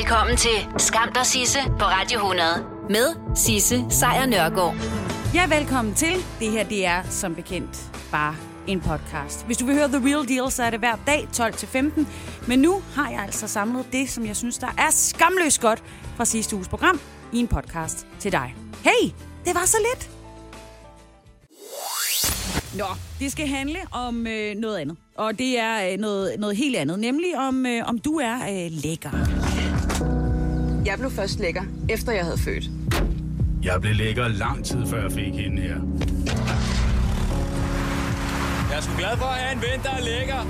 Velkommen til Skam der Sisse på Radio 100 med Sisse Sejr Nørgaard. Ja, velkommen til. Det her, det er som bekendt bare en podcast. Hvis du vil høre The Real Deal, så er det hver dag 12-15. Men nu har jeg altså samlet det, som jeg synes, der er skamløst godt fra sidste uges program i en podcast til dig. Hey, det var så lidt. Nå, det skal handle om øh, noget andet. Og det er øh, noget, noget helt andet. Nemlig om, øh, om du er øh, lækker. Jeg blev først lækker, efter jeg havde født. Jeg blev lækker lang tid før jeg fik hende her. Jeg er sgu glad for at have en ven, der er lækker.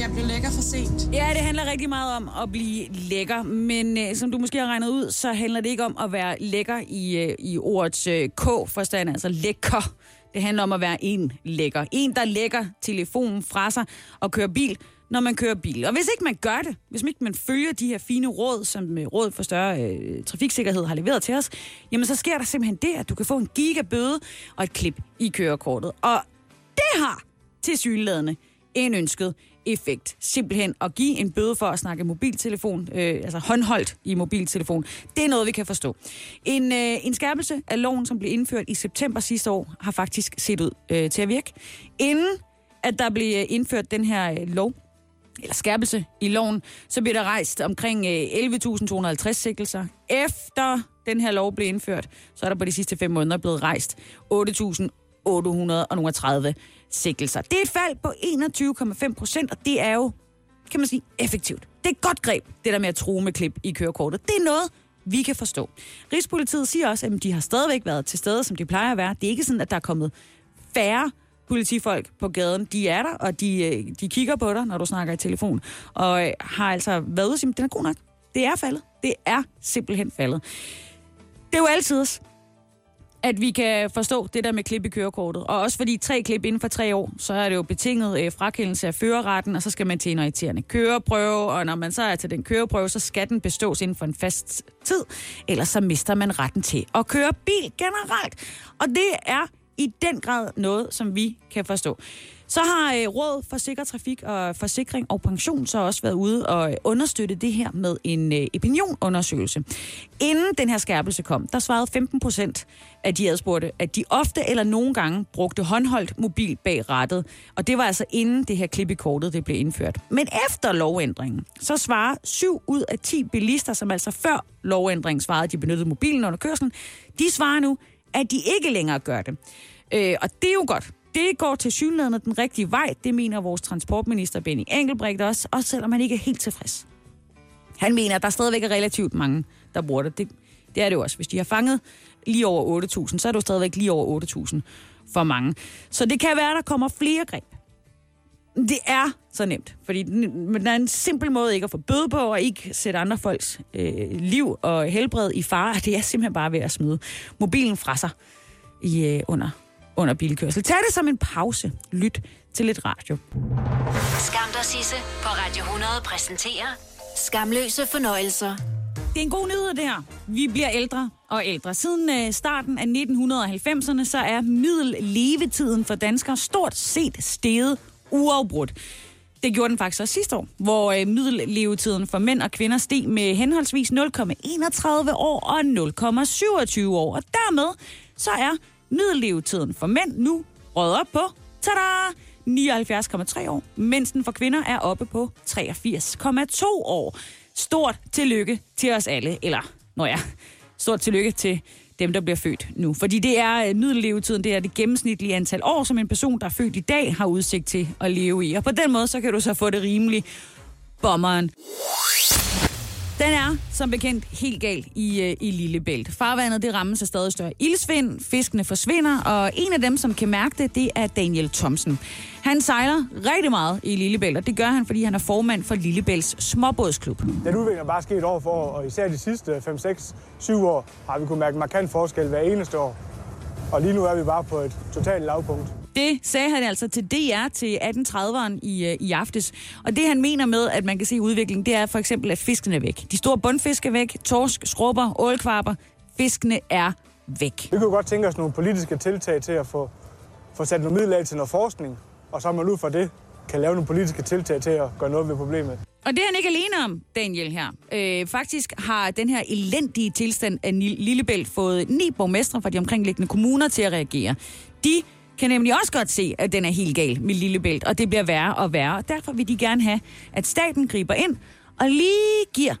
Jeg blev lækker for sent. Ja, det handler rigtig meget om at blive lækker, men øh, som du måske har regnet ud, så handler det ikke om at være lækker i, øh, i ordets øh, K-forstand, altså lækker. Det handler om at være en lækker. En, der lægger telefonen fra sig og kører bil, når man kører bil. Og hvis ikke man gør det, hvis ikke man følger de her fine råd, som øh, Råd for Større øh, Trafiksikkerhed har leveret til os, jamen så sker der simpelthen det, at du kan få en gigabøde og et klip i kørekortet. Og det har til synlædende en ønsket effekt. Simpelthen at give en bøde for at snakke mobiltelefon, øh, altså håndholdt i mobiltelefon. Det er noget, vi kan forstå. En, øh, en skærpelse af loven, som blev indført i september sidste år, har faktisk set ud øh, til at virke. Inden at der blev øh, indført den her øh, lov, eller skærpelse i loven, så bliver der rejst omkring øh, 11.250 sikkelser. Efter den her lov blev indført, så er der på de sidste fem måneder blevet rejst 8.830 sikkelser. Det er et fald på 21,5 procent, og det er jo, kan man sige, effektivt. Det er et godt greb, det der med at true med klip i kørekortet. Det er noget, vi kan forstå. Rigspolitiet siger også, at de har stadigvæk været til stede, som de plejer at være. Det er ikke sådan, at der er kommet færre politifolk på gaden. De er der, og de, øh, de kigger på dig, når du snakker i telefon. Og øh, har altså været ude og sige, den er god nok. Det er faldet. Det er simpelthen faldet. Det er jo altid at vi kan forstå det der med klip i kørekortet. Og også fordi tre klip inden for tre år, så er det jo betinget øh, frakendelse af førerretten, og så skal man til en irriterende køreprøve, og når man så er til den køreprøve, så skal den bestås inden for en fast tid, ellers så mister man retten til at køre bil generelt. Og det er i den grad noget, som vi kan forstå. Så har øh, Råd for Sikker Trafik og Forsikring og Pension så også været ude og øh, understøtte det her med en øh, opinionundersøgelse. Inden den her skærpelse kom, der svarede 15 procent af de adspurgte, at de ofte eller nogle gange brugte håndholdt mobil bag rattet. Og det var altså inden det her klip i kortet det blev indført. Men efter lovændringen, så svarer 7 ud af 10 bilister, som altså før lovændringen svarede, at de benyttede mobilen under kørslen, de svarer nu, at de ikke længere gør det. Øh, og det er jo godt. Det går til synligheden den rigtige vej, det mener vores transportminister Benny Engelbrecht også, også selvom han ikke er helt tilfreds. Han mener, at der stadigvæk er relativt mange, der bruger det. det. Det er det jo også. Hvis de har fanget lige over 8.000, så er det jo stadigvæk lige over 8.000 for mange. Så det kan være, at der kommer flere greb. Det er så nemt, fordi der er en simpel måde ikke at få bøde på, og ikke sætte andre folks øh, liv og helbred i fare. Det er simpelthen bare ved at smide mobilen fra sig i, øh, under under bilkørsel. Tag det som en pause. Lyt til lidt radio. Skam der Sisse på Radio 100 præsenterer Skamløse fornøjelser. Det er en god nyhed, det her. Vi bliver ældre og ældre. Siden øh, starten af 1990'erne, så er middellevetiden for danskere stort set steget uafbrudt. Det gjorde den faktisk også sidste år, hvor øh, middellevetiden for mænd og kvinder steg med henholdsvis 0,31 år og 0,27 år. Og dermed så er middellevetiden for mænd nu røget op på, tada, 79,3 år, mens den for kvinder er oppe på 83,2 år. Stort tillykke til os alle, eller, nå ja, stort tillykke til dem, der bliver født nu. Fordi det er øh, middellevetiden, det er det gennemsnitlige antal år, som en person, der er født i dag, har udsigt til at leve i. Og på den måde, så kan du så få det rimelig bommeren. Den er, som bekendt, helt galt i, øh, i Lillebælt. Farvandet det rammes af stadig større ildsvind, fiskene forsvinder, og en af dem, som kan mærke det, det er Daniel Thomsen. Han sejler rigtig meget i Lillebælt, og det gør han, fordi han er formand for Lillebælts småbådsklub. Den udvikling er bare sket år for år, og især de sidste 5, 6, 7 år har vi kunnet mærke markant forskel hver eneste år. Og lige nu er vi bare på et totalt lavpunkt. Det sagde han altså til DR til 1830'eren i, øh, i aftes. Og det han mener med, at man kan se udviklingen, det er for eksempel, at fiskene er væk. De store bundfisk er væk, torsk, skrubber, ålkvarper. Fiskene er væk. Vi kunne godt tænke os nogle politiske tiltag til at få, få sat nogle midler af til noget forskning, og så man ud fra det kan lave nogle politiske tiltag til at gøre noget ved problemet. Og det er han ikke alene om, Daniel her. Øh, faktisk har den her elendige tilstand af Lillebælt fået ni borgmestre fra de omkringliggende kommuner til at reagere. De kan nemlig også godt se, at den er helt gal med Lillebælt, og det bliver værre og værre. Og derfor vil de gerne have, at staten griber ind og lige giver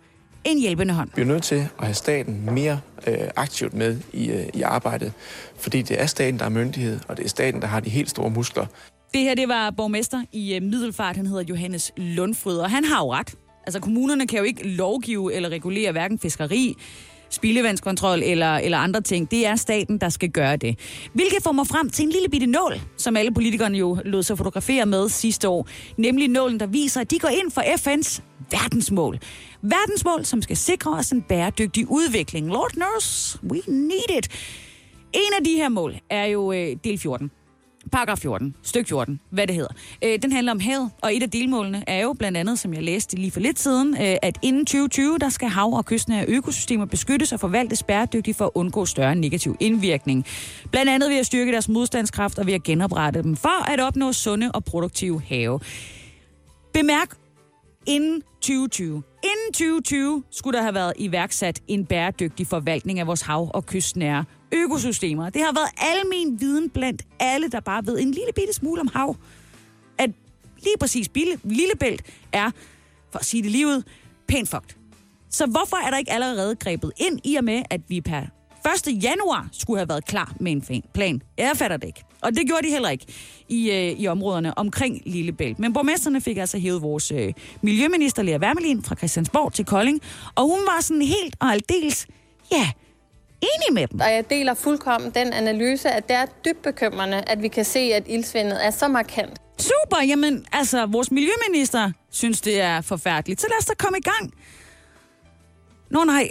en hjælpende hånd. Vi er nødt til at have staten mere øh, aktivt med i, øh, i arbejdet, fordi det er staten, der er myndighed, og det er staten, der har de helt store muskler. Det her, det var borgmester i øh, Middelfart, han hedder Johannes Lundfryd, og han har jo ret. Altså, kommunerne kan jo ikke lovgive eller regulere hverken fiskeri, spildevandskontrol eller, eller andre ting. Det er staten, der skal gøre det. Hvilket får mig frem til en lille bitte nål, som alle politikerne jo lod sig fotografere med sidste år. Nemlig nålen, der viser, at de går ind for FN's verdensmål. Verdensmål, som skal sikre os en bæredygtig udvikling. Lord knows, we need it. En af de her mål er jo øh, del 14. Paragraf 14, styk 14, hvad det hedder. Øh, den handler om havet, og et af delmålene er jo blandt andet, som jeg læste lige for lidt siden, øh, at inden 2020, der skal hav- og kystnære økosystemer beskyttes og forvaltes bæredygtigt for at undgå større negativ indvirkning. Blandt andet ved at styrke deres modstandskraft og ved at genoprette dem for at opnå sunde og produktive have. Bemærk, inden 2020. Inden 2020 skulle der have været iværksat en bæredygtig forvaltning af vores hav- og kystnære økosystemer. Det har været almen viden blandt alle, der bare ved en lille bitte smule om hav. At lige præcis Bille, Lillebælt er, for at sige det lige ud, pænt fucked. Så hvorfor er der ikke allerede grebet ind i og med, at vi per 1. januar skulle have været klar med en plan? Jeg fatter det ikke. Og det gjorde de heller ikke i, øh, i områderne omkring Lillebælt. Men borgmesterne fik altså hævet vores øh, miljøminister Lea Wermelin fra Christiansborg til Kolding. Og hun var sådan helt og aldeles, ja, enig med dem. Og jeg deler fuldkommen den analyse, at det er dybt bekymrende, at vi kan se, at ildsvindet er så markant. Super, jamen altså, vores miljøminister synes, det er forfærdeligt. Så lad os da komme i gang. Nå nej,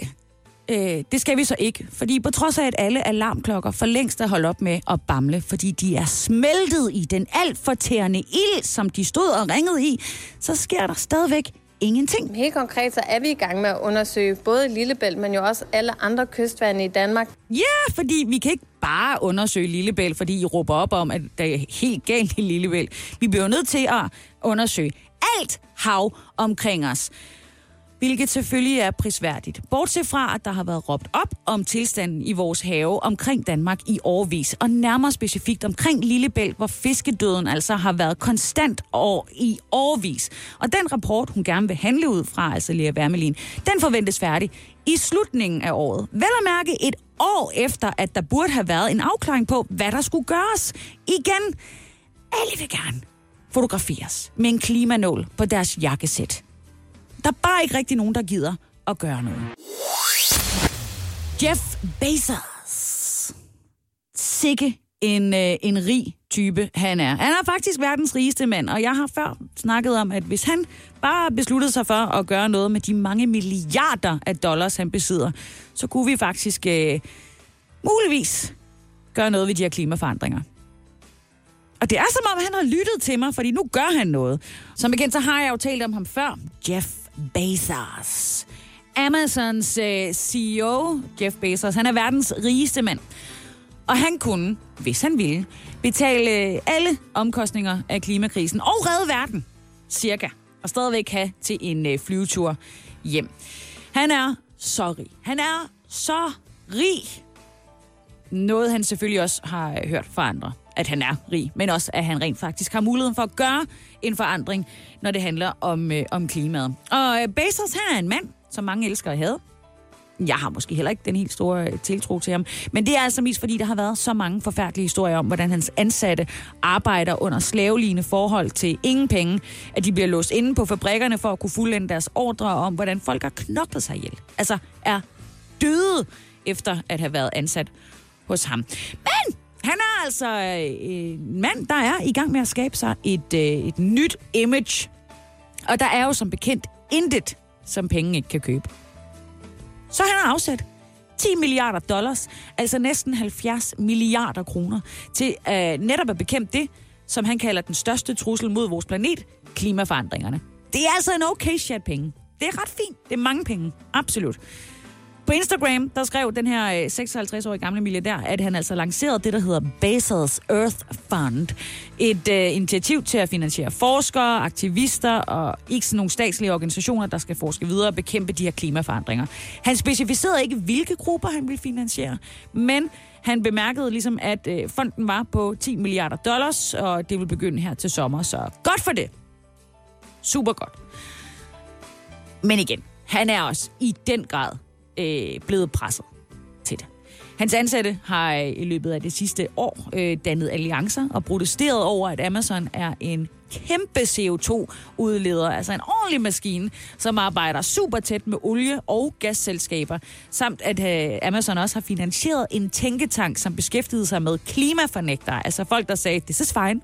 øh, det skal vi så ikke. Fordi på trods af, at alle alarmklokker for længst er holdt op med at bamle, fordi de er smeltet i den alt for tærende ild, som de stod og ringede i, så sker der stadigvæk ingenting. Helt konkret så er vi i gang med at undersøge både Lillebælt, men jo også alle andre kystvande i Danmark. Ja, fordi vi kan ikke bare undersøge Lillebælt, fordi I råber op om, at der er helt galt i Lillebælt. Vi bliver nødt til at undersøge alt hav omkring os. Hvilket selvfølgelig er prisværdigt. Bortset fra, at der har været råbt op om tilstanden i vores have omkring Danmark i årvis, og nærmere specifikt omkring Lillebælt, hvor fiskedøden altså har været konstant år i årvis. Og den rapport, hun gerne vil handle ud fra, altså Lea Wermelin, den forventes færdig i slutningen af året. Vel at mærke et år efter, at der burde have været en afklaring på, hvad der skulle gøres. Igen, alle vil gerne fotograferes med en klimanål på deres jakkesæt. Der er bare ikke rigtig nogen, der gider at gøre noget. Jeff Bezos. Sikke en, øh, en rig type han er. Han er faktisk verdens rigeste mand, og jeg har før snakket om, at hvis han bare besluttede sig for at gøre noget med de mange milliarder af dollars, han besidder, så kunne vi faktisk øh, muligvis gøre noget ved de her klimaforandringer. Og det er som om, han har lyttet til mig, fordi nu gør han noget. Som bekendt, så har jeg jo talt om ham før. Jeff Bezos. Amazons øh, CEO, Jeff Bezos, han er verdens rigeste mand. Og han kunne, hvis han ville, betale øh, alle omkostninger af klimakrisen og redde verden, cirka. Og stadigvæk have til en øh, flyvetur hjem. Han er så rig. Han er så rig. Noget han selvfølgelig også har øh, hørt fra andre, at han er rig, men også at han rent faktisk har muligheden for at gøre en forandring, når det handler om, øh, om klimaet. Og øh, Bezos, han er en mand, som mange elsker at have. Jeg har måske heller ikke den helt store øh, tiltro til ham. Men det er altså mest fordi, der har været så mange forfærdelige historier om, hvordan hans ansatte arbejder under slavelignende forhold til ingen penge. At de bliver låst inde på fabrikkerne for at kunne fuldende deres ordre om, hvordan folk har knoklet sig ihjel. Altså er døde efter at have været ansat hos ham. Men han er altså øh, en mand, der er i gang med at skabe sig et, øh, et nyt image. Og der er jo som bekendt intet, som penge ikke kan købe. Så han har afsat 10 milliarder dollars, altså næsten 70 milliarder kroner, til øh, netop at bekæmpe det, som han kalder den største trussel mod vores planet, klimaforandringerne. Det er altså en okay chat penge. Det er ret fint. Det er mange penge. Absolut. På Instagram, der skrev den her øh, 56-årige gamle milliardær, at han altså lancerede det, der hedder Bezos Earth Fund. Et øh, initiativ til at finansiere forskere, aktivister og ikke sådan nogle statslige organisationer, der skal forske videre og bekæmpe de her klimaforandringer. Han specificerede ikke, hvilke grupper han ville finansiere, men han bemærkede ligesom, at øh, fonden var på 10 milliarder dollars, og det vil begynde her til sommer, så godt for det. Super godt. Men igen, han er også i den grad øh, blevet presset til det. Hans ansatte har i løbet af det sidste år øh, dannet alliancer og protesteret over, at Amazon er en kæmpe CO2-udleder, altså en ordentlig maskine, som arbejder super tæt med olie- og gasselskaber, samt at øh, Amazon også har finansieret en tænketank, som beskæftigede sig med klimafornægtere, altså folk, der sagde, det is fine,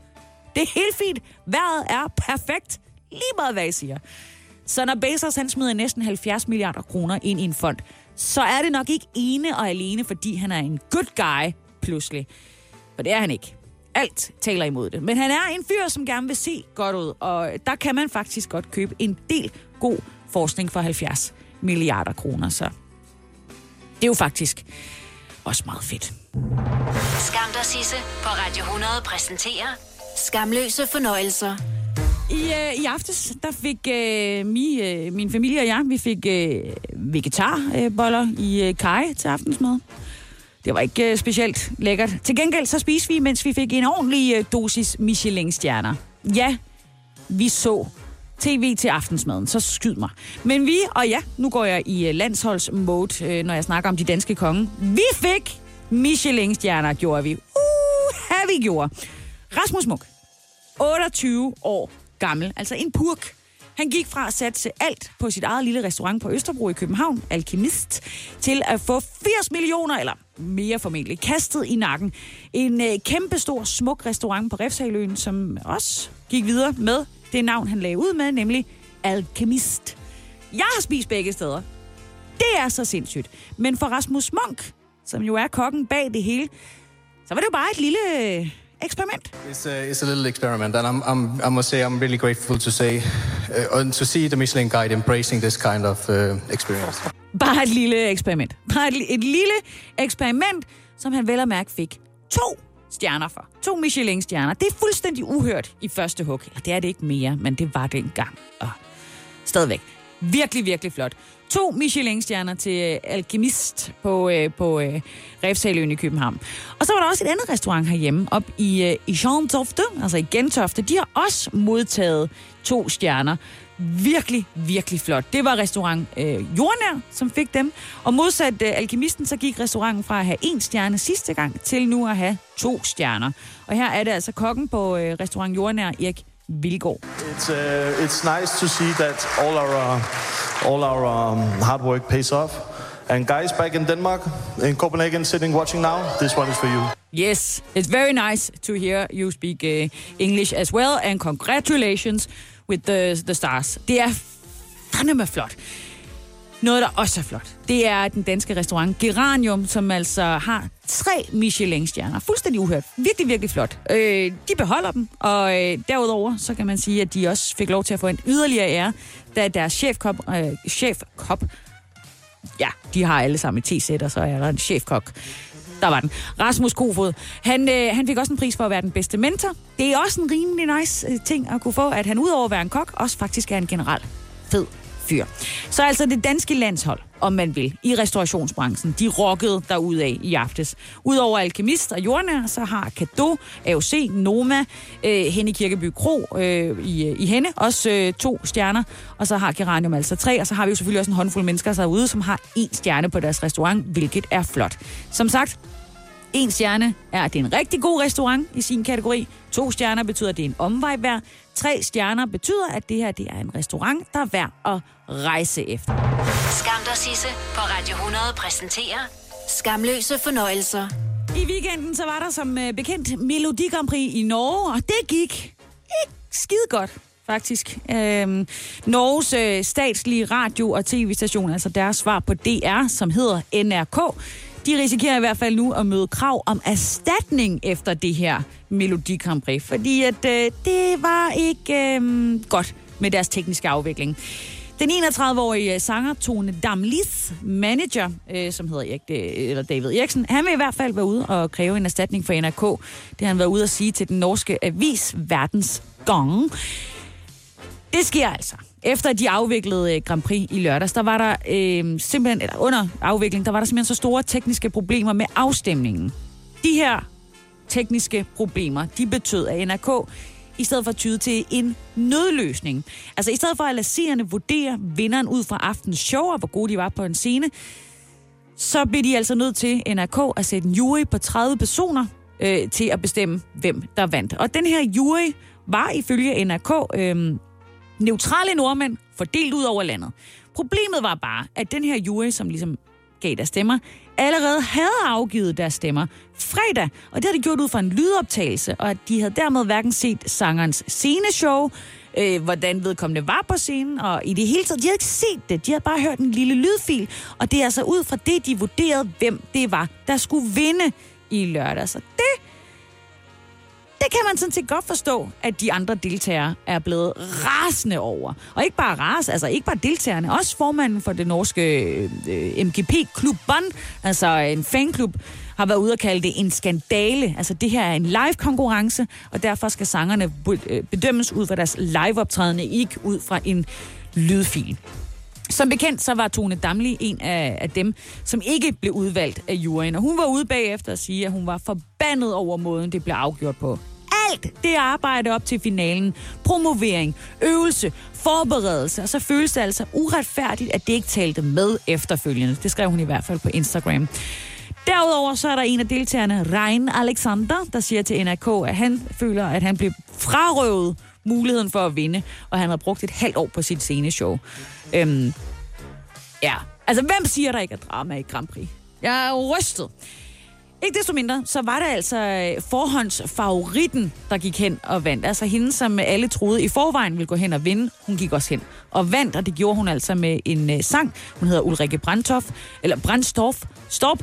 det er helt fint, vejret er perfekt, lige meget hvad I siger. Så når Bezos han smider næsten 70 milliarder kroner ind i en fond, så er det nok ikke ene og alene, fordi han er en good guy pludselig. For det er han ikke. Alt taler imod det. Men han er en fyr, som gerne vil se godt ud, og der kan man faktisk godt købe en del god forskning for 70 milliarder kroner. Så det er jo faktisk også meget fedt. Skam dig, Sisse, på Radio 100 præsenterer Skamløse fornøjelser. I, øh, I aftes, der fik øh, mi, øh, min familie og jeg, vi fik øh, vegetarboller øh, i øh, kaj til aftensmad. Det var ikke øh, specielt lækkert. Til gengæld så spiste vi, mens vi fik en ordentlig øh, dosis Michelin-stjerner. Ja, vi så tv til aftensmaden, så skyd mig. Men vi, og ja, nu går jeg i øh, landsholdsmode, øh, når jeg snakker om de danske konge. Vi fik Michelin-stjerner, gjorde vi. Uh, vi gjorde. Rasmus Munk, 28 år gammel, altså en purk. Han gik fra at satse alt på sit eget lille restaurant på Østerbro i København, Alkemist, til at få 80 millioner, eller mere formentlig, kastet i nakken. En øh, kæmpestor, smuk restaurant på Refshaløen, som også gik videre med det navn, han lagde ud med, nemlig Alkemist. Jeg har spist begge steder. Det er så sindssygt. Men for Rasmus Munk, som jo er kokken bag det hele, så var det jo bare et lille eksperiment. It's a, it's a little experiment, and I'm, I'm, I must say I'm really grateful to say uh, and to see the Michelin Guide embracing this kind of uh, experience. Bare et lille eksperiment. Bare et, et lille eksperiment, som han vel og mærke fik to stjerner for. To Michelin-stjerner. Det er fuldstændig uhørt i første hug. Eller det er det ikke mere, men det var det engang. Og stadigvæk. Virkelig, virkelig flot. To Michelin-stjerner til øh, Alkemist på, øh, på øh, Refsaløen i København. Og så var der også et andet restaurant herhjemme, op i, øh, i Gentofte, altså i Gentofte. De har også modtaget to stjerner. Virkelig, virkelig flot. Det var restaurant øh, Jordnær, som fik dem. Og modsat øh, Alkemisten, så gik restauranten fra at have en stjerne sidste gang, til nu at have to stjerner. Og her er det altså kokken på øh, restaurant Jordnær, Erik Vilgaard. It's uh, it's nice to see that all our uh, all our um, hard work pays off. And guys back in Denmark, in Copenhagen, sitting watching now, this one is for you. Yes, it's very nice to hear you speak uh, English as well, and congratulations with the, the stars. Det er fandeme flot. Noget, der også er flot, det er den danske restaurant Geranium, som altså har tre Michelin-stjerner. Fuldstændig uhørt. Virkelig, virkelig flot. Øh, de beholder dem, og øh, derudover så kan man sige, at de også fik lov til at få en yderligere ære, da deres chefkop, øh, chefkop ja, de har alle sammen et t-sæt, og så er der en chefkok. Der var den. Rasmus Kofod. Han, øh, han fik også en pris for at være den bedste mentor. Det er også en rimelig nice øh, ting at kunne få, at han udover at være en kok, også faktisk er en general fed fyr. Så altså det danske landshold, om man vil, i restaurationsbranchen, de rockede af i aftes. Udover Alkemist og Jordnær, så har Kado, AOC, Noma, øh, Henne Kirkeby Kro øh, i, øh, i Henne, også øh, to stjerner, og så har Geranium altså tre, og så har vi jo selvfølgelig også en håndfuld mennesker derude, som har en stjerne på deres restaurant, hvilket er flot. Som sagt, en stjerne er, at det er en rigtig god restaurant i sin kategori. To stjerner betyder, at det er en omvej værd. Tre stjerner betyder, at det her det er en restaurant, der er værd at rejse efter. Skam dig, Sisse, på Radio 100 præsenterer Skamløse fornøjelser. I weekenden så var der som øh, bekendt Melodi Grand Prix i Norge, og det gik ikke skide godt faktisk. Øhm, Norges øh, statslige radio- og tv-station, altså deres svar på DR, som hedder NRK, de risikerer i hvert fald nu at møde krav om erstatning efter det her Melodi Grand Prix, fordi at øh, det var ikke øh, godt med deres tekniske afvikling. Den 31-årige øh, sanger Tone Damlis manager, øh, som hedder Erik, øh, eller David Eriksen, han vil i hvert fald være ude og kræve en erstatning for NRK. Det har han været ude at sige til den norske avis Verdens Gong. Det sker altså. Efter at de afviklede øh, Grand Prix i lørdags, der var der øh, simpelthen, eller under afvikling, der var der simpelthen så store tekniske problemer med afstemningen. De her tekniske problemer, de betød, at NRK i stedet for at tyde til en nødløsning. Altså i stedet for at lade seerne vurdere vinderen ud fra aftens show, og hvor gode de var på en scene, så blev de altså nødt til NRK at sætte en jury på 30 personer øh, til at bestemme, hvem der vandt. Og den her jury var ifølge NRK øh, neutrale nordmænd fordelt ud over landet. Problemet var bare, at den her jury, som ligesom gav deres stemmer, allerede havde afgivet deres stemmer fredag, og det havde de gjort ud fra en lydoptagelse, og at de havde dermed hverken set sangerens sceneshow, øh, hvordan vedkommende var på scenen, og i det hele taget, de havde ikke set det, de havde bare hørt en lille lydfil, og det er altså ud fra det, de vurderede, hvem det var, der skulle vinde i lørdag. Så det det kan man sådan set godt forstå, at de andre deltagere er blevet rasende over. Og ikke bare ras, altså ikke bare deltagerne, også formanden for det norske øh, MGP-klub Bond, altså en fanklub, har været ude og kalde det en skandale. Altså det her er en live-konkurrence, og derfor skal sangerne øh, bedømmes ud fra deres live-optrædende, ikke ud fra en lydfil. Som bekendt, så var Tone Damli en af, af dem, som ikke blev udvalgt af juryen. Og hun var ude bagefter at sige, at hun var forbandet over måden, det blev afgjort på. Alt det arbejde op til finalen, promovering, øvelse, forberedelse, og så føles det altså uretfærdigt, at det ikke talte med efterfølgende. Det skrev hun i hvert fald på Instagram. Derudover så er der en af deltagerne, Rein Alexander, der siger til NRK, at han føler, at han blev frarøvet muligheden for at vinde, og han har brugt et halvt år på sit sceneshow. Øhm, ja, altså hvem siger, der ikke er drama i Grand Prix? Jeg er rystet. Ikke desto mindre, så var det altså øh, forhåndsfavoritten, der gik hen og vandt. Altså hende, som alle troede i forvejen ville gå hen og vinde. Hun gik også hen og vandt, og det gjorde hun altså med en øh, sang. Hun hedder Ulrike Brandtoff, eller Brandstorff, Stop.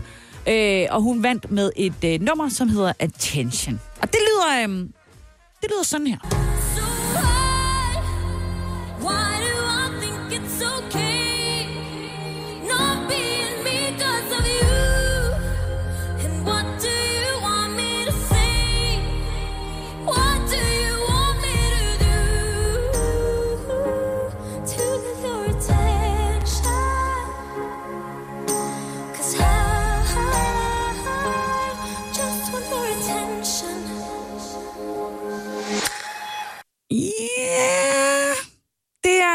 Øh, og hun vandt med et øh, nummer, som hedder Attention. Og det lyder, øh, det lyder sådan her.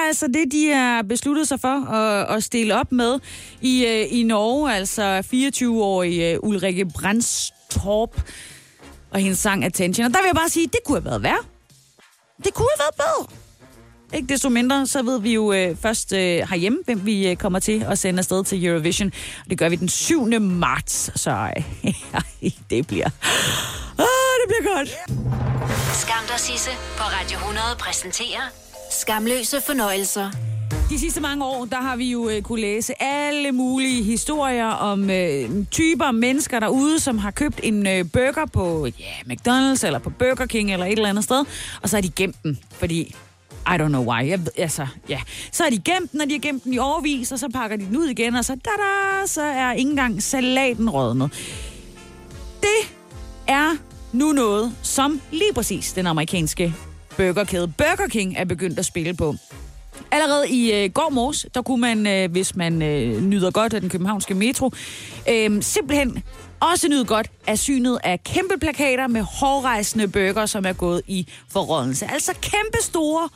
Altså det, de har besluttet sig for at, at stille op med i, øh, i Norge. Altså 24-årige øh, Ulrikke Ulrike Brandstorp og hendes sang Attention. Og der vil jeg bare sige, det kunne have været værre. Det kunne have været bedre. Ikke desto mindre, så ved vi jo øh, først øh, herhjemme, hvem vi øh, kommer til at sende afsted til Eurovision. Og det gør vi den 7. marts, så øh, det bliver... Ah, det bliver godt. Skam dig, Sisse, på Radio 100 præsenterer Skamløse fornøjelser. De sidste mange år, der har vi jo øh, kunne læse alle mulige historier om øh, typer mennesker derude, som har købt en øh, burger på ja, McDonald's eller på Burger King eller et eller andet sted, og så har de gemt den, fordi I don't know why. Jeg, altså, ja. Så har de gemt den, og de har gemt den i overvis, og så pakker de den ud igen, og så, da så er ikke engang salaten rådnet. Det er nu noget, som lige præcis den amerikanske burgerkæde Burger King er begyndt at spille på. Allerede i øh, går morges, der kunne man, øh, hvis man øh, nyder godt af den københavnske metro, øh, simpelthen også nyde godt af synet af kæmpe plakater med hårrejsende bøger, som er gået i forrådelse. Altså kæmpe store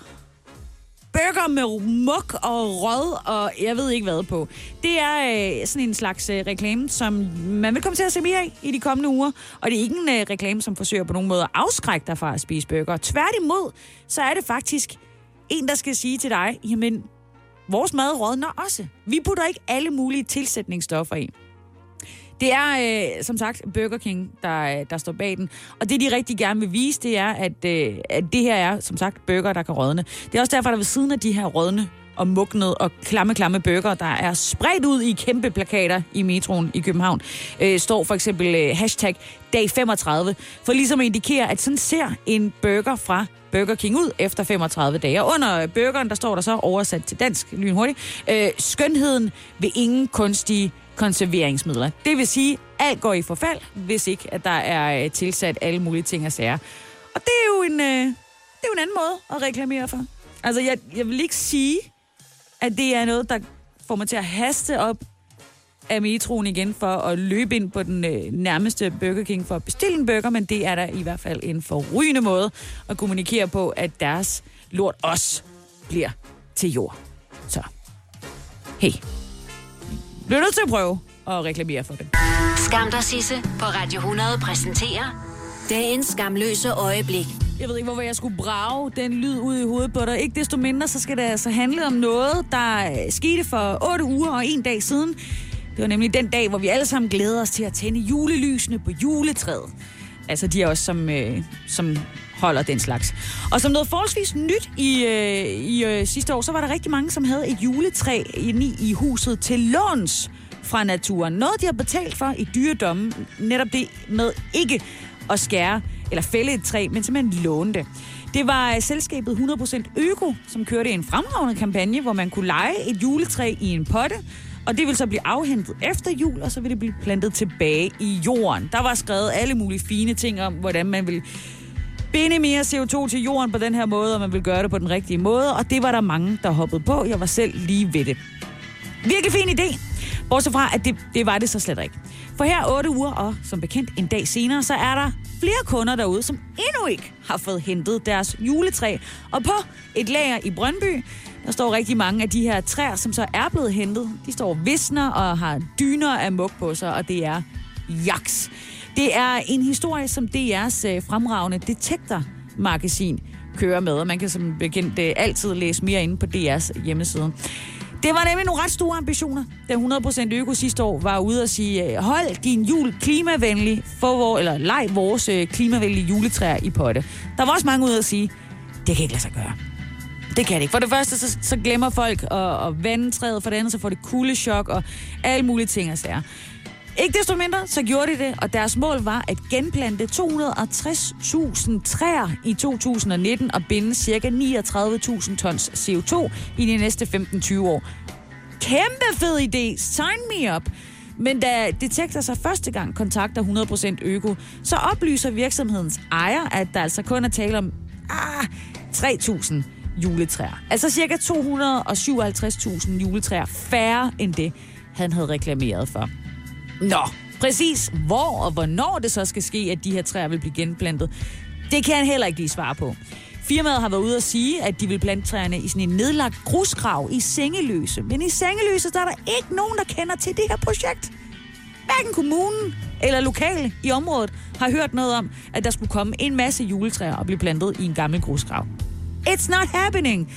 burger med muk og rød og jeg ved ikke hvad på. Det er øh, sådan en slags øh, reklame, som man vil komme til at se mere af i de kommende uger. Og det er ikke en øh, reklame, som forsøger på nogen måde at afskrække dig fra at spise burger. Tværtimod, så er det faktisk en, der skal sige til dig, jamen, vores mad rådner også. Vi putter ikke alle mulige tilsætningsstoffer i. Det er, øh, som sagt, Burger King, der, øh, der står bag den. Og det, de rigtig gerne vil vise, det er, at, øh, at det her er, som sagt, burger, der kan rådne. Det er også derfor, der ved siden af de her rådne og mugnede og klamme, klamme bøger, der er spredt ud i kæmpe plakater i metroen i København, øh, står for eksempel øh, hashtag dag 35, for ligesom at indikere, at sådan ser en burger fra Burger King ud efter 35 dage. Og under burgeren, der står der så oversat til dansk lynhurtigt, øh, skønheden ved ingen kunstige konserveringsmidler. Det vil sige, alt går i forfald, hvis ikke at der er øh, tilsat alle mulige ting og sager. Og det er jo en, øh, det er jo en anden måde at reklamere for. Altså, jeg, jeg vil ikke sige, at det er noget, der får mig til at haste op af metroen igen for at løbe ind på den øh, nærmeste Burger King for at bestille en burger, men det er da i hvert fald en forrygende måde at kommunikere på, at deres lort også bliver til jord. Så, hey, bliver nødt til at prøve at reklamere for det. Skam dig, Sisse, på Radio 100 præsenterer dagens skamløse øjeblik. Jeg ved ikke, hvorfor jeg skulle brage den lyd ud i hovedet på dig. Ikke desto mindre, så skal det altså handle om noget, der øh, skete for 8 uger og en dag siden. Det var nemlig den dag, hvor vi alle sammen glæder os til at tænde julelysene på juletræet. Altså de er også som, øh, som holder den slags. Og som noget forholdsvis nyt i, øh, i øh, sidste år, så var der rigtig mange, som havde et juletræ inde i, i huset til låns fra naturen. Noget, de har betalt for i dyredommen. Netop det med ikke at skære eller fælde et træ, men simpelthen låne det. Det var øh, selskabet 100% Øko, som kørte en fremragende kampagne, hvor man kunne lege et juletræ i en potte, og det vil så blive afhentet efter jul, og så vil det blive plantet tilbage i jorden. Der var skrevet alle mulige fine ting om, hvordan man vil binde mere CO2 til jorden på den her måde, og man vil gøre det på den rigtige måde, og det var der mange, der hoppede på. Jeg var selv lige ved det. Virkelig fin idé. Bortset fra, at det, det var det så slet ikke. For her 8 uger, og som bekendt en dag senere, så er der flere kunder derude, som endnu ikke har fået hentet deres juletræ. Og på et lager i Brøndby, der står rigtig mange af de her træer, som så er blevet hentet. De står visner og har dyner af mug på sig, og det er jaks. Det er en historie, som DR's øh, fremragende detektormagasin kører med, og man kan som bekendt øh, altid læse mere inde på DR's hjemmeside. Det var nemlig nogle ret store ambitioner, da 100% Øko sidste år var ude og sige, øh, hold din jul klimavenlig, for vor, eller leg vores øh, klimavenlige juletræer i potte. Der var også mange ude at sige, det kan ikke lade sig gøre. Det kan det ikke. For det første, så, så glemmer folk at, at vande træet, for det andet, så får det kuldechok og alle mulige ting og sager. Ikke desto mindre, så gjorde de det, og deres mål var at genplante 260.000 træer i 2019 og binde ca. 39.000 tons CO2 i de næste 15-20 år. Kæmpe fed idé! Sign me up! Men da Detektor så første gang kontakter 100% Øko, så oplyser virksomhedens ejer, at der altså kun er tale om ah, 3.000 juletræer. Altså cirka 257.000 juletræer færre end det, han havde reklameret for. Nå, præcis hvor og hvornår det så skal ske, at de her træer vil blive genplantet, det kan han heller ikke lige svare på. Firmaet har været ude at sige, at de vil plante træerne i sådan en nedlagt grusgrav i Sengeløse. Men i Sengeløse, der er der ikke nogen, der kender til det her projekt. Hverken kommunen eller lokale i området har hørt noget om, at der skulle komme en masse juletræer og blive plantet i en gammel grusgrav. It's not happening.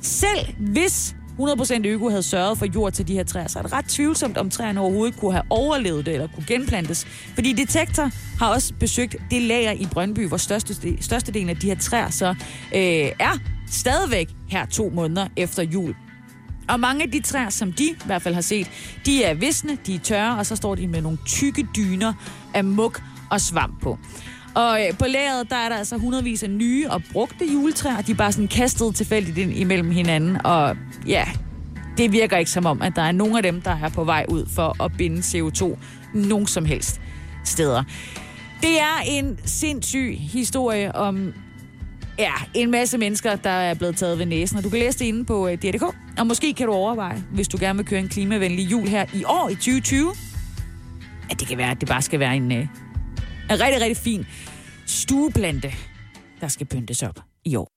Selv hvis 100% øko havde sørget for jord til de her træer, så er det ret tvivlsomt, om træerne overhovedet kunne have overlevet det eller kunne genplantes. Fordi Detektor har også besøgt det lager i Brøndby, hvor største, størstedelen af de her træer så øh, er stadigvæk her to måneder efter jul. Og mange af de træer, som de i hvert fald har set, de er visne, de er tørre, og så står de med nogle tykke dyner af muk og svamp på. Og øh, på lageret, der er der altså hundredvis af nye og brugte juletræer. De er bare sådan kastet tilfældigt ind imellem hinanden. Og ja, det virker ikke som om, at der er nogen af dem, der er på vej ud for at binde CO2 nogen som helst steder. Det er en sindssyg historie om ja, en masse mennesker, der er blevet taget ved næsen. Og du kan læse det inde på øh, DRDK. Og måske kan du overveje, hvis du gerne vil køre en klimavenlig jul her i år i 2020, at det kan være, at det bare skal være en, øh, en rigtig, rigtig fin stueplante, der skal pyntes op i år.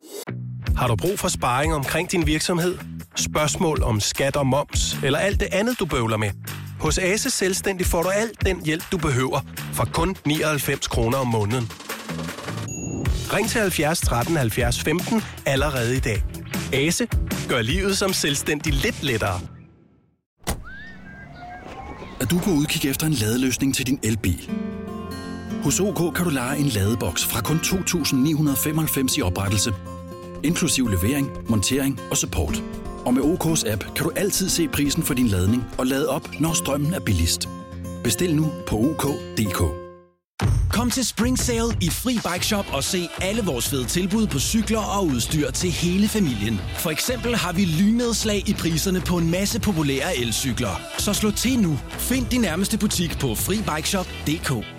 Har du brug for sparring omkring din virksomhed? Spørgsmål om skat og moms, eller alt det andet, du bøvler med? Hos Ase Selvstændig får du alt den hjælp, du behøver, for kun 99 kroner om måneden. Ring til 70 13 70 15 allerede i dag. Ase gør livet som selvstændig lidt lettere. Er du på udkig efter en ladeløsning til din elbil? Hos OK kan du lege en ladeboks fra kun 2.995 i oprettelse, inklusiv levering, montering og support. Og med OK's app kan du altid se prisen for din ladning og lade op, når strømmen er billigst. Bestil nu på OK.dk. Kom til Spring Sale i Fri Bike Shop og se alle vores fede tilbud på cykler og udstyr til hele familien. For eksempel har vi lynedslag i priserne på en masse populære elcykler. Så slå til nu. Find din nærmeste butik på FriBikeShop.dk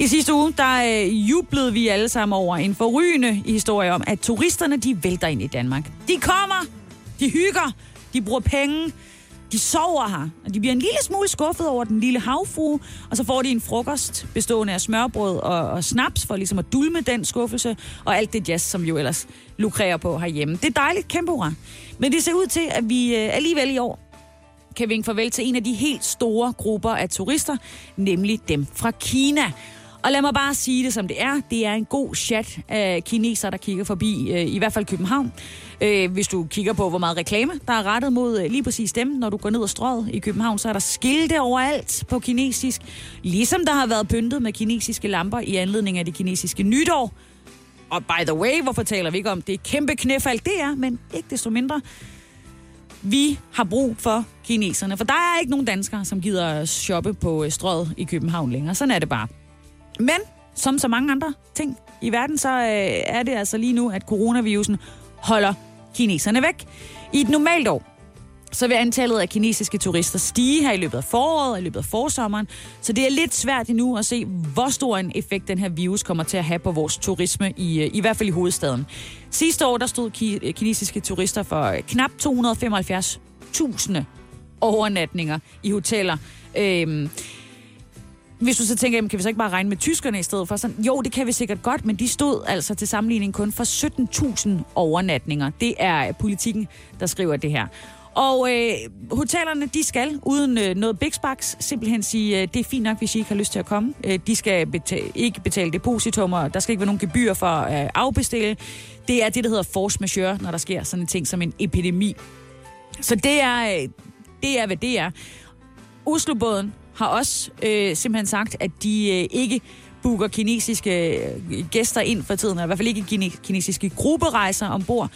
I sidste uge, der øh, jublede vi alle sammen over en forrygende historie om, at turisterne, de vælter ind i Danmark. De kommer, de hygger, de bruger penge, de sover her, og de bliver en lille smule skuffet over den lille havfrue, og så får de en frokost bestående af smørbrød og, og snaps for ligesom at dulme den skuffelse, og alt det jazz, som jo ellers lukrerer på herhjemme. Det er dejligt, kæmpe hurra. Men det ser ud til, at vi øh, alligevel i år kan vinke farvel til en af de helt store grupper af turister, nemlig dem fra Kina. Og lad mig bare sige det, som det er. Det er en god chat af kinesere, der kigger forbi, øh, i hvert fald København. Øh, hvis du kigger på, hvor meget reklame, der er rettet mod øh, lige præcis dem, når du går ned ad strøget i København, så er der skilte overalt på kinesisk. Ligesom der har været pyntet med kinesiske lamper i anledning af det kinesiske nytår. Og by the way, hvorfor taler vi ikke om det kæmpe knæfald, det er, men ikke desto mindre. Vi har brug for kineserne, for der er ikke nogen danskere, som gider shoppe på øh, strøget i København længere. Sådan er det bare. Men som så mange andre ting i verden, så øh, er det altså lige nu, at coronavirusen holder kineserne væk. I et normalt år, så vil antallet af kinesiske turister stige her i løbet af foråret og i løbet af forsommeren. Så det er lidt svært endnu at se, hvor stor en effekt den her virus kommer til at have på vores turisme, i, øh, i hvert fald i hovedstaden. Sidste år, der stod ki- øh, kinesiske turister for øh, knap 275.000 overnatninger i hoteller. Øhm, hvis du så tænker, jamen, kan vi så ikke bare regne med tyskerne i stedet for? Sådan, jo, det kan vi sikkert godt, men de stod altså til sammenligning kun for 17.000 overnatninger. Det er politikken, der skriver det her. Og øh, hotellerne, de skal uden øh, noget big bucks simpelthen sige, øh, det er fint nok, hvis I ikke har lyst til at komme. Øh, de skal betale, ikke betale depositummer, der skal ikke være nogen gebyr for at øh, afbestille. Det er det, der hedder force majeure, når der sker sådan en ting som en epidemi. Så det er, øh, det er, hvad det er. Oslobåden har også øh, simpelthen sagt, at de øh, ikke booker kinesiske øh, gæster ind for tiden, eller i hvert fald ikke kine- kinesiske grupperejser ombord.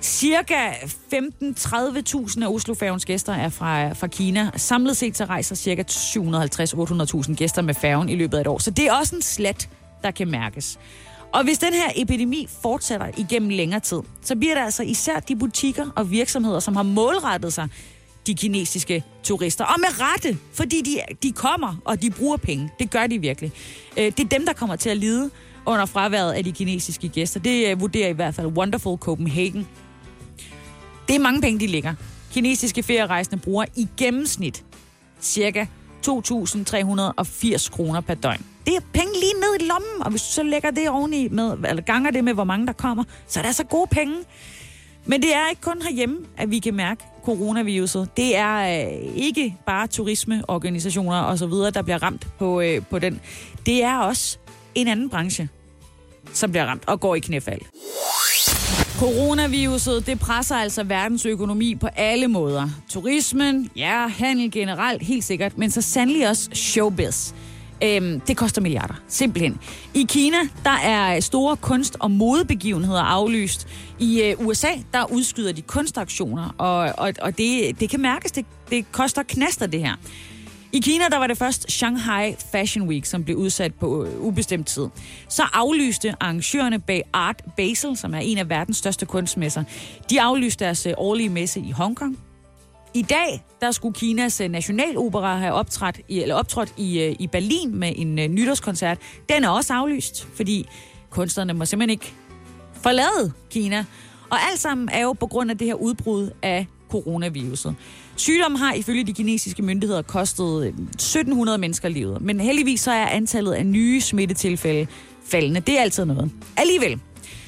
Cirka 15-30.000 af Oslofærgens gæster er fra, fra Kina. Samlet set så rejser cirka 750-800.000 gæster med færgen i løbet af et år. Så det er også en slat, der kan mærkes. Og hvis den her epidemi fortsætter igennem længere tid, så bliver det altså især de butikker og virksomheder, som har målrettet sig de kinesiske turister. Og med rette, fordi de, de kommer, og de bruger penge. Det gør de virkelig. Øh, det er dem, der kommer til at lide under fraværet af de kinesiske gæster. Det øh, vurderer i hvert fald Wonderful Copenhagen. Det er mange penge, de ligger. Kinesiske ferierejsende bruger i gennemsnit cirka 2.380 kroner per døgn. Det er penge lige ned i lommen, og hvis du så lægger det oveni med, eller ganger det med, hvor mange der kommer, så er det altså gode penge. Men det er ikke kun herhjemme, at vi kan mærke coronaviruset. Det er øh, ikke bare turismeorganisationer og så videre, der bliver ramt på, øh, på den. Det er også en anden branche, som bliver ramt og går i knæfald. Coronaviruset, det presser altså verdensøkonomi på alle måder. Turismen, ja, handel generelt, helt sikkert, men så sandelig også showbiz. Øhm, det koster milliarder, simpelthen. I Kina, der er store kunst- og modebegivenheder aflyst. I øh, USA, der udskyder de kunstaktioner, og, og, og det, det kan mærkes, det, det koster knaster det her. I Kina, der var det først Shanghai Fashion Week, som blev udsat på øh, ubestemt tid. Så aflyste arrangørerne bag Art Basel, som er en af verdens største kunstmesser, de aflyste deres øh, årlige messe i Hongkong. I dag, der skulle Kinas øh, nationalopera have optrådt i, eller optrådt i, øh, i Berlin med en uh, nytårskoncert. Den er også aflyst, fordi kunstnerne må simpelthen ikke forlade Kina. Og alt sammen er jo på grund af det her udbrud af coronaviruset. Sygdommen har ifølge de kinesiske myndigheder kostet 1700 mennesker livet, men heldigvis så er antallet af nye smittetilfælde faldende. Det er altid noget. Alligevel,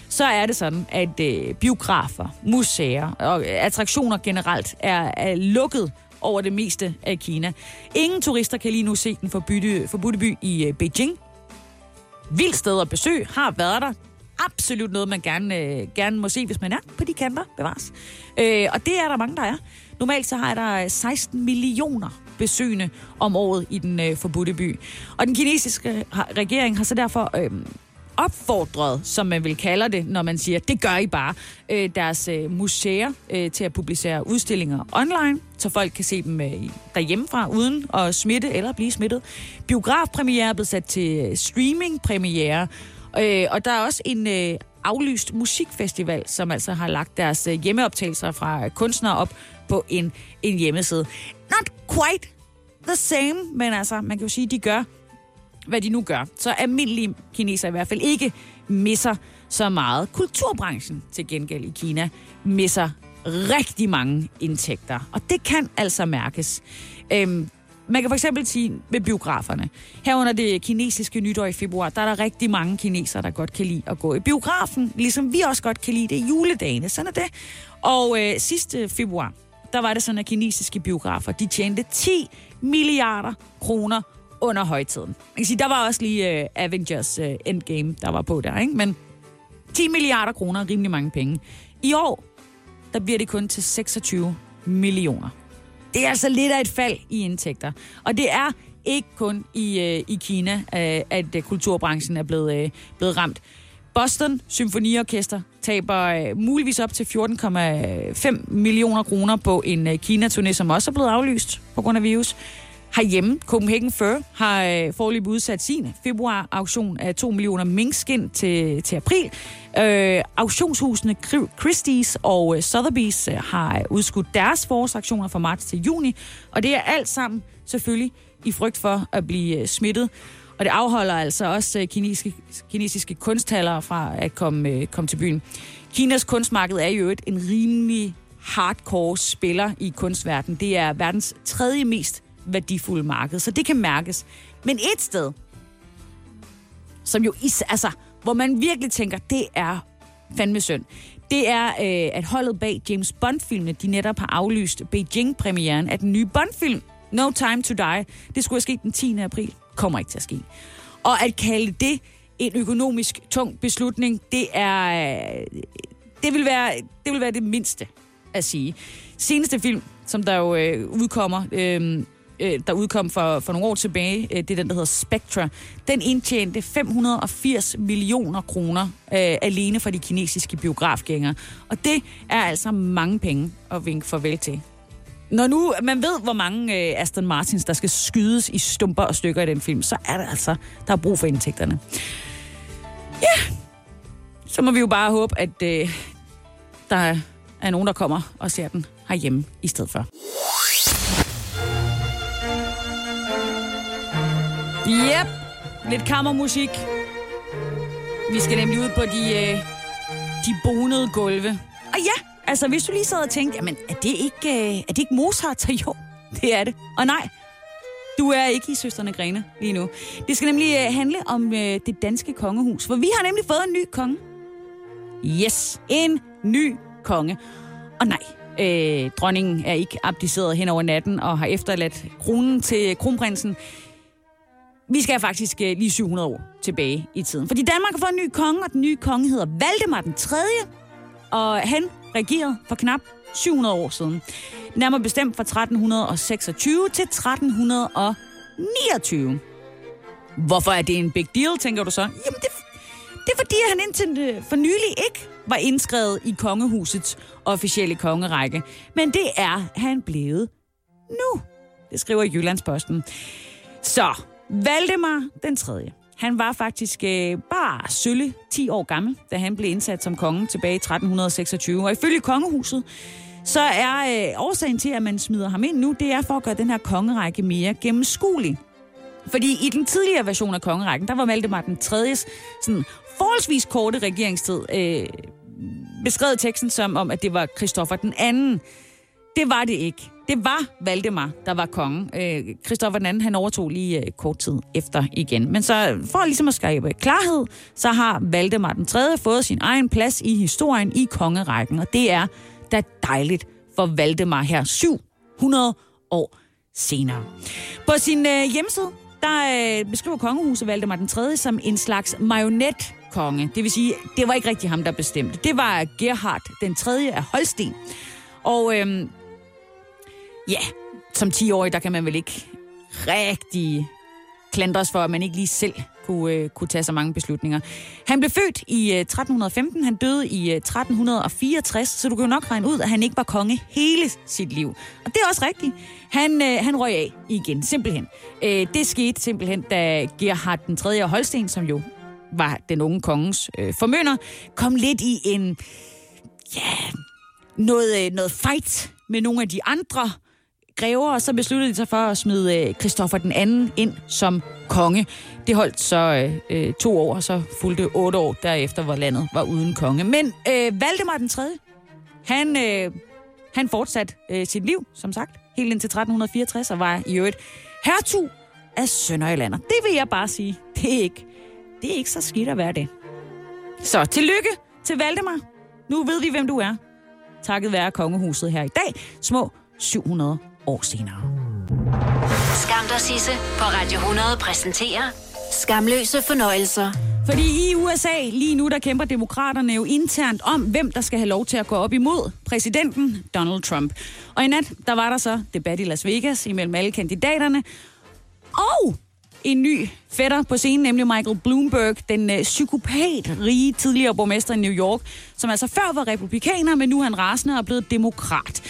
så er det sådan, at øh, biografer, museer og øh, attraktioner generelt er, er lukket over det meste af Kina. Ingen turister kan lige nu se den forbudte, forbudte by i øh, Beijing. Vildt sted at besøge, har været der. absolut noget, man gerne, øh, gerne må se, hvis man er på de kanter, bevares. Øh, og det er der mange, der er. Normalt så har der øh, 16 millioner besøgende om året i den øh, forbudte by. Og den kinesiske øh, regering har så derfor øh, opfordret, som man vil kalde det, når man siger, det gør I bare, øh, deres øh, museer øh, til at publicere udstillinger online, så folk kan se dem øh, derhjemmefra, uden at smitte eller blive smittet. Biografpremiere er blevet sat til streamingpremiere, øh, og der er også en øh, aflyst musikfestival, som altså har lagt deres øh, hjemmeoptagelser fra kunstnere op på en, en hjemmeside. Not quite the same, men altså, man kan jo sige, de gør hvad de nu gør, så almindelige kinesere i hvert fald ikke misser så meget. Kulturbranchen til gengæld i Kina misser rigtig mange indtægter, og det kan altså mærkes. Øhm, man kan for eksempel sige med biograferne. Her under det kinesiske nytår i februar, der er der rigtig mange kinesere, der godt kan lide at gå i biografen, ligesom vi også godt kan lide det i juledagene. Sådan er det. Og øh, sidste februar, der var det sådan, at kinesiske biografer, de tjente 10 milliarder kroner under højtiden. Man kan sige, der var også lige uh, Avengers uh, Endgame, der var på der, ikke? Men 10 milliarder kroner er rimelig mange penge. I år, der bliver det kun til 26 millioner. Det er altså lidt af et fald i indtægter. Og det er ikke kun i, uh, i Kina, uh, at uh, kulturbranchen er blevet, uh, blevet ramt. Boston Symfoniorkester taber uh, muligvis op til 14,5 millioner kroner på en uh, Kina-turné, som også er blevet aflyst på grund af virus. Herhjemme, Copenhagen Fur har øh, forløbet udsat sin februar-auktion af 2 millioner minkskin til, til april. Øh, auktionshusene Christie's og øh, Sotheby's øh, har øh, udskudt deres forårsaktioner fra marts til juni, og det er alt sammen selvfølgelig i frygt for at blive øh, smittet. Og det afholder altså også øh, kinesiske, kinesiske kunsthaller fra at komme, øh, komme til byen. Kinas kunstmarked er jo et en rimelig hardcore spiller i kunstverdenen. Det er verdens tredje mest værdifulde marked, så det kan mærkes. Men et sted, som jo is, altså, hvor man virkelig tænker, det er fandme synd, det er, øh, at holdet bag James Bond-filmene, de netop har aflyst Beijing-premieren af den nye Bond-film, No Time to Die. Det skulle have sket den 10. april. Kommer ikke til at ske. Og at kalde det en økonomisk tung beslutning, det er, øh, det vil være, det vil være det mindste at sige. Seneste film, som der jo øh, udkommer, øh, øh, der udkom for, for nogle år tilbage, øh, det er den, der hedder Spectra, den indtjente 580 millioner kroner øh, alene for de kinesiske biografgængere. Og det er altså mange penge at vinke farvel til. Når nu man ved, hvor mange øh, Aston Martins, der skal skydes i stumper og stykker i den film, så er det altså, der er brug for indtægterne. Ja, så må vi jo bare håbe, at øh, der er nogen, der kommer og ser den herhjemme i stedet for. Yep, lidt kammermusik. Vi skal nemlig ud på de, øh, de bonede gulve. Og ja, altså hvis du lige sad og tænkte, jamen er det ikke, øh, er det ikke Mozart? Så jo, det er det. Og nej, du er ikke i Søsterne Grene lige nu. Det skal nemlig øh, handle om øh, det danske kongehus, for vi har nemlig fået en ny konge. Yes, en ny konge. Og nej, øh, dronningen er ikke abdiceret hen over natten og har efterladt kronen til kronprinsen. Vi skal faktisk øh, lige 700 år tilbage i tiden. Fordi Danmark har fået en ny konge, og den nye konge hedder Valdemar den 3. Og han regerede for knap 700 år siden. Nærmere bestemt fra 1326 til 1329. Hvorfor er det en big deal, tænker du så? Jamen, det, det er fordi, han indtil øh, for nylig ikke var indskrevet i kongehusets officielle kongerække. Men det er han blevet nu. Det skriver Jyllandsposten. Så Valdemar den 3. Han var faktisk øh, bare sølle 10 år gammel, da han blev indsat som konge tilbage i 1326. Og ifølge kongehuset, så er øh, årsagen til, at man smider ham ind nu, det er for at gøre den her kongerække mere gennemskuelig. Fordi i den tidligere version af kongerækken, der var Valdemar den 3. sådan forholdsvis korte regeringstid øh, beskrevet teksten som om, at det var Kristoffer den anden. Det var det ikke. Det var Valdemar, der var konge. Øh, Christoffer II, han overtog lige øh, kort tid efter igen. Men så øh, for ligesom at skabe klarhed, så har Valdemar den 3. fået sin egen plads i historien i kongerækken. Og det er da dejligt for Valdemar her 700 år senere. På sin øh, hjemmeside, der øh, beskriver kongehuset Valdemar den 3. som en slags marionet konge. Det vil sige, det var ikke rigtig ham, der bestemte. Det var Gerhard, den 3. af Holsten. Og øhm, ja, som 10-årig, der kan man vel ikke rigtig klandres for, at man ikke lige selv kunne, øh, kunne tage så mange beslutninger. Han blev født i øh, 1315, han døde i øh, 1364, så du kan jo nok regne ud, at han ikke var konge hele sit liv. Og det er også rigtigt. Han, øh, han røg af igen, simpelthen. Øh, det skete simpelthen, da Gerhard den 3. Holsten, som jo var den unge kongens øh, formønder, kom lidt i en, ja, noget, øh, noget fight med nogle af de andre grever, og så besluttede de sig for at smide Kristoffer Christoffer den anden ind som konge. Det holdt så øh, øh, to år, og så fulgte otte år derefter, hvor landet var uden konge. Men øh, Valdemar den tredje, han, øh, han fortsatte øh, sit liv, som sagt, helt indtil 1364, og var i øvrigt hertug af Sønderjylland. Og Det vil jeg bare sige, det er ikke, det er ikke så skidt at være det. Så tillykke til Valdemar. Nu ved vi, hvem du er. Takket være kongehuset her i dag. Små 700 år senere. Skam dig, Sisse, på Radio 100 præsenterer Skamløse fornøjelser. Fordi i USA lige nu, der kæmper demokraterne jo internt om, hvem der skal have lov til at gå op imod præsidenten Donald Trump. Og i nat, der var der så debat i Las Vegas imellem alle kandidaterne. Og en ny fætter på scenen, nemlig Michael Bloomberg, den øh, psykopat-rige tidligere borgmester i New York, som altså før var republikaner, men nu er han rasende og er blevet demokrat.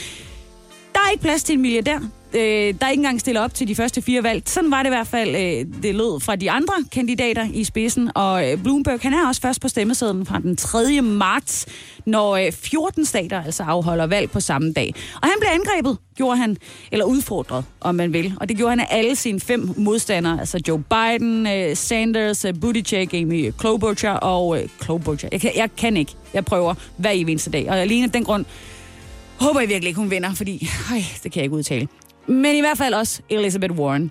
Der er ikke plads til en milliardær. Øh, der er ikke engang stillet op til de første fire valg. Sådan var det i hvert fald, øh, det lød fra de andre kandidater i spidsen. Og øh, Bloomberg, han er også først på stemmesedlen fra den 3. marts, når øh, 14 stater altså afholder valg på samme dag. Og han blev angrebet, gjorde han, eller udfordret, om man vil. Og det gjorde han af alle sine fem modstandere, altså Joe Biden, øh, Sanders, øh, Buttigieg, Amy Klobuchar og øh, Klobuchar. Jeg kan, jeg kan ikke. Jeg prøver hver eneste dag. Og alene af den grund håber jeg virkelig ikke, hun vinder, fordi øj, det kan jeg ikke udtale. Men i hvert fald også Elizabeth Warren.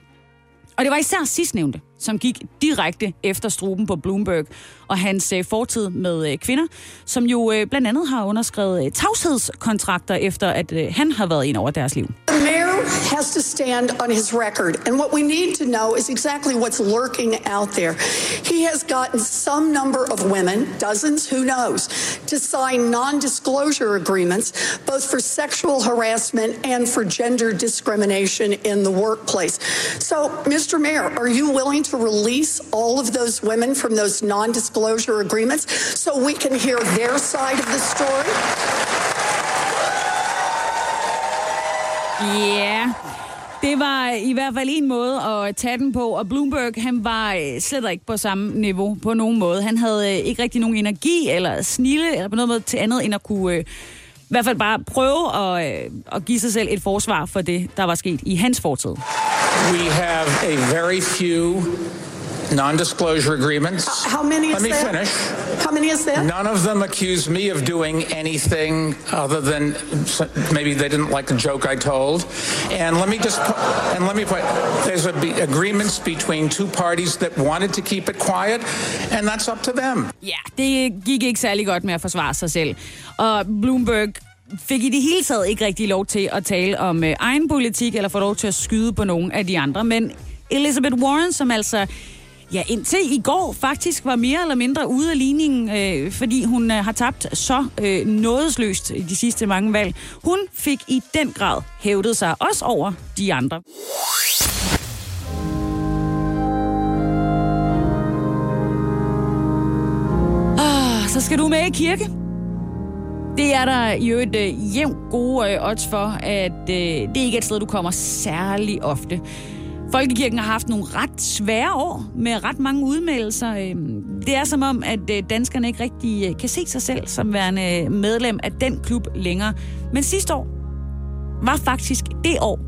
Og det var især sidstnævnte, som gik direkte efter struben på Bloomberg og hans øh, fortid med øh, kvinder, som jo øh, blandt andet har underskrevet øh, tavshedskontrakter efter, at øh, han har været ind over deres liv. The mayor has to stand on his record, and what we need to know is exactly what's lurking out there. He has gotten some number of women, dozens, who knows, to sign non disclosure agreements, both for sexual harassment and for gender discrimination in the workplace. So, Mr. Mayor, are you willing to release all of those women from those non disclosure agreements so we can hear their side of the story? Yeah. det var i hvert fald en måde at tage den på, og Bloomberg, han var øh, slet ikke på samme niveau på nogen måde. Han havde øh, ikke rigtig nogen energi eller snille eller på noget måde til andet, end at kunne øh, i hvert fald bare prøve at, øh, at give sig selv et forsvar for det, der var sket i hans fortid. We have a very few non-disclosure agreements. How many is Let me there? finish. How many is there? None of them accuse me of doing anything other than maybe they didn't like the joke I told. And let me just and let me put there's a be, agreements between two parties that wanted to keep it quiet, and that's up to them. Ja, det gik ikke særlig godt med at forsvare sig selv. Og Bloomberg fik i det hele taget ikke rigtig lov til at tale om øh, egen politik, eller få lov til at skyde på nogen af de andre. Men Elizabeth Warren, som altså ja, indtil i går faktisk var mere eller mindre ude af ligningen, øh, fordi hun øh, har tabt så øh, nådesløst i de sidste mange valg. Hun fik i den grad hævdet sig også over de andre. Ah, så skal du med i kirke. Det er der jo et øh, jævnt gode øh, odds for, at øh, det ikke er et sted, du kommer særlig ofte. Folkekirken har haft nogle ret svære år med ret mange udmeldelser. Øhm, det er som om, at øh, danskerne ikke rigtig øh, kan se sig selv som værende øh, medlem af den klub længere. Men sidste år var faktisk det år,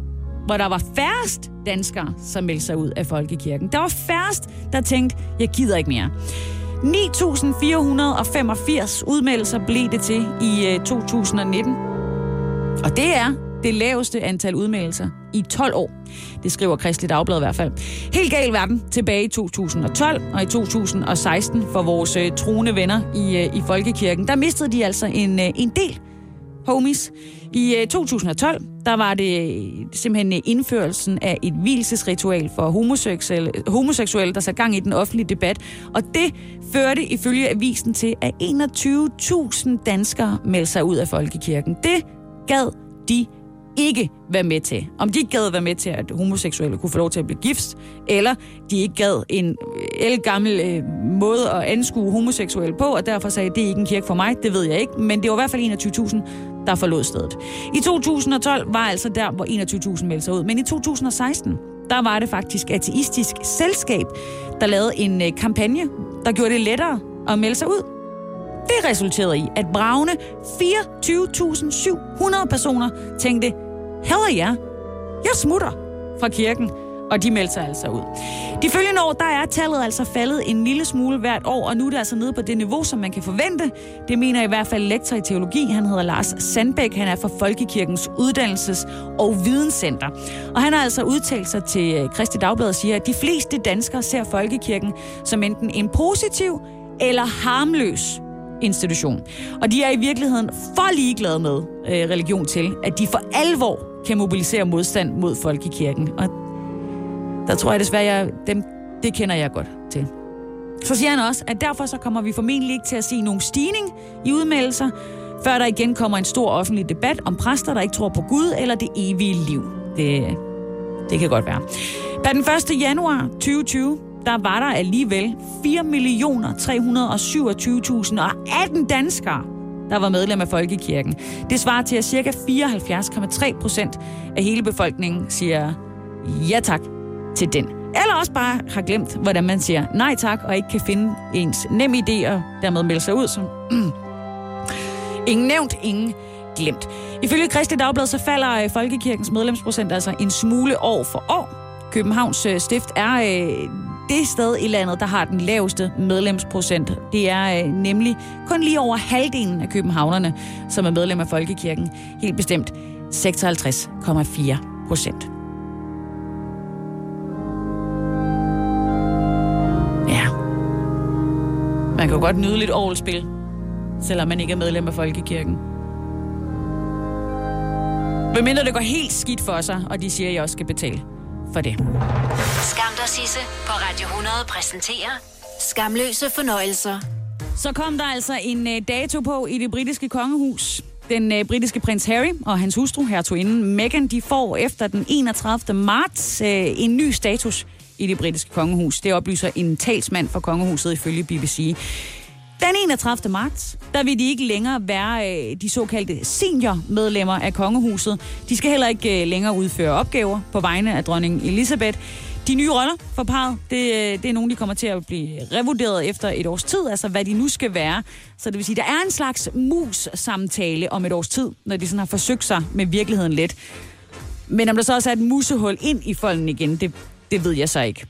hvor der var færrest danskere, som meldte sig ud af Folkekirken. Der var færrest, der tænkte, jeg gider ikke mere. 9.485 udmeldelser blev det til i 2019. Og det er det laveste antal udmeldelser i 12 år. Det skriver Kristelig Dagblad i hvert fald. Helt gal verden tilbage i 2012 og i 2016 for vores øh, troende venner i, øh, i Folkekirken. Der mistede de altså en, øh, en del homies. I øh, 2012, der var det øh, simpelthen øh, indførelsen af et hvilesesritual for homoseksuelle, homoseksuelle, der satte gang i den offentlige debat. Og det førte ifølge avisen til, at 21.000 danskere meldte sig ud af folkekirken. Det gad de ikke være med til. Om de ikke gad være med til, at homoseksuelle kunne få lov til at blive gift, eller de ikke gad en øh, el gammel øh, måde at anskue homoseksuelle på, og derfor sagde, det er ikke en kirke for mig, det ved jeg ikke, men det var i hvert fald 21.000, der forlod stedet. I 2012 var altså der, hvor 21.000 meldte sig ud, men i 2016, der var det faktisk ateistisk selskab, der lavede en øh, kampagne, der gjorde det lettere at melde sig ud. Det resulterede i, at bravne 24.700 personer tænkte, heller ja, jeg smutter fra kirken. Og de meldte sig altså ud. De følgende år, der er tallet altså faldet en lille smule hvert år, og nu er det altså nede på det niveau, som man kan forvente. Det mener i hvert fald lektor i teologi. Han hedder Lars Sandbæk. Han er fra Folkekirkens Uddannelses- og Videnscenter. Og han har altså udtalt sig til øh, Kristi Dagblad og siger, at de fleste danskere ser Folkekirken som enten en positiv eller harmløs institution. Og de er i virkeligheden for ligeglade med øh, religion til, at de for alvor kan mobilisere modstand mod folkekirken. Og der tror jeg desværre, jeg, dem, det kender jeg godt til. Så siger han også, at derfor så kommer vi formentlig ikke til at se nogen stigning i udmeldelser, før der igen kommer en stor offentlig debat om præster, der ikke tror på Gud eller det evige liv. Det, det kan godt være. Per den 1. januar 2020, der var der alligevel 4.327.018 danskere, der var medlem af Folkekirken. Det svarer til, at ca. 74,3 procent af hele befolkningen siger ja tak til den. Eller også bare har glemt, hvordan man siger nej tak, og ikke kan finde ens nem idé og dermed melde sig ud som ingen nævnt, ingen glemt. Ifølge Kristi Dagblad så falder øh, Folkekirkens medlemsprocent altså en smule år for år. Københavns øh, Stift er øh, det sted i landet, der har den laveste medlemsprocent. Det er øh, nemlig kun lige over halvdelen af københavnerne, som er medlem af Folkekirken. Helt bestemt 56,4 procent. Ja. Man kan jo godt nyde lidt årlspil, selvom man ikke er medlem af Folkekirken. Hvem mindre det går helt skidt for sig, og de siger, at jeg også skal betale for det. Skam dig, Sisse, på Radio 100 præsenterer Skamløse fornøjelser. Så kom der altså en uh, dato på i det britiske kongehus. Den uh, britiske prins Harry og hans hustru, hertuginden Meghan, de får efter den 31. marts uh, en ny status i det britiske kongehus. Det oplyser en talsmand for kongehuset ifølge BBC. Den 31. marts, der vil de ikke længere være øh, de såkaldte seniormedlemmer af kongehuset. De skal heller ikke øh, længere udføre opgaver på vegne af dronning Elisabeth. De nye roller for parret, det, øh, det er nogle, de kommer til at blive revurderet efter et års tid, altså hvad de nu skal være. Så det vil sige, der er en slags mus-samtale om et års tid, når de sådan har forsøgt sig med virkeligheden lidt. Men om der så også er et musehul ind i folden igen, det, det ved jeg så ikke.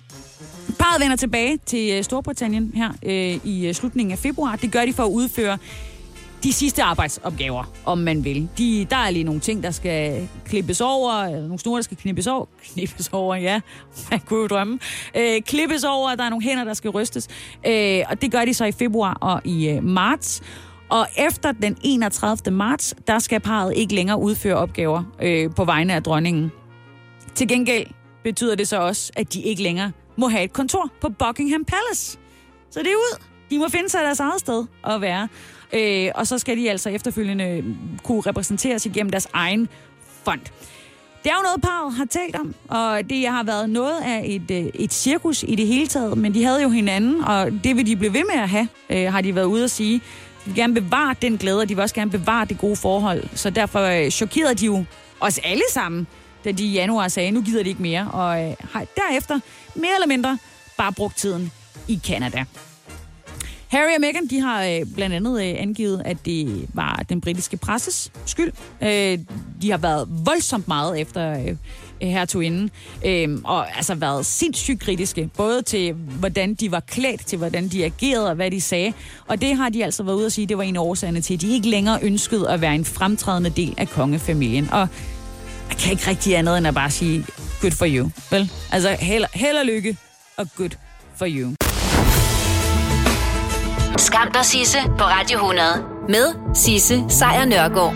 Parret vender tilbage til øh, Storbritannien her øh, i øh, slutningen af februar. Det gør de for at udføre de sidste arbejdsopgaver, om man vil. De, der er lige nogle ting, der skal klippes over, eller nogle snore, der skal knippes over. Knippes over, ja. Man kunne jo drømme. Øh, klippes over, der er nogle hænder, der skal rystes. Øh, og det gør de så i februar og i øh, marts. Og efter den 31. marts, der skal parret ikke længere udføre opgaver øh, på vegne af dronningen. Til gengæld betyder det så også, at de ikke længere må have et kontor på Buckingham Palace. Så det er ud. De må finde sig deres eget sted at være. Øh, og så skal de altså efterfølgende mm, kunne repræsenteres igennem deres egen fond. Det er jo noget, parret har talt om, og det har været noget af et, øh, et cirkus i det hele taget, men de havde jo hinanden, og det vil de blive ved med at have, øh, har de været ude at sige. De vil gerne bevare den glæde, og de vil også gerne bevare det gode forhold. Så derfor øh, chokerede de jo os alle sammen, da de i januar sagde, nu gider de ikke mere, og øh, har derefter mere eller mindre bare brugt tiden i Canada. Harry og Meghan, de har øh, blandt andet øh, angivet, at det var den britiske presses skyld. Øh, de har været voldsomt meget efter øh, hertuginden, øh, og altså været sindssygt kritiske, både til, hvordan de var klædt, til hvordan de agerede og hvad de sagde. Og det har de altså været ude at sige, det var en af årsagerne til, at de ikke længere ønskede at være en fremtrædende del af kongefamilien. Og jeg kan ikke rigtig andet end at bare sige, good for you. Vel? Altså, held, held og lykke, og good for you. Skam dig, Sisse, på Radio 100. Med Sisse Sejr Nørgaard.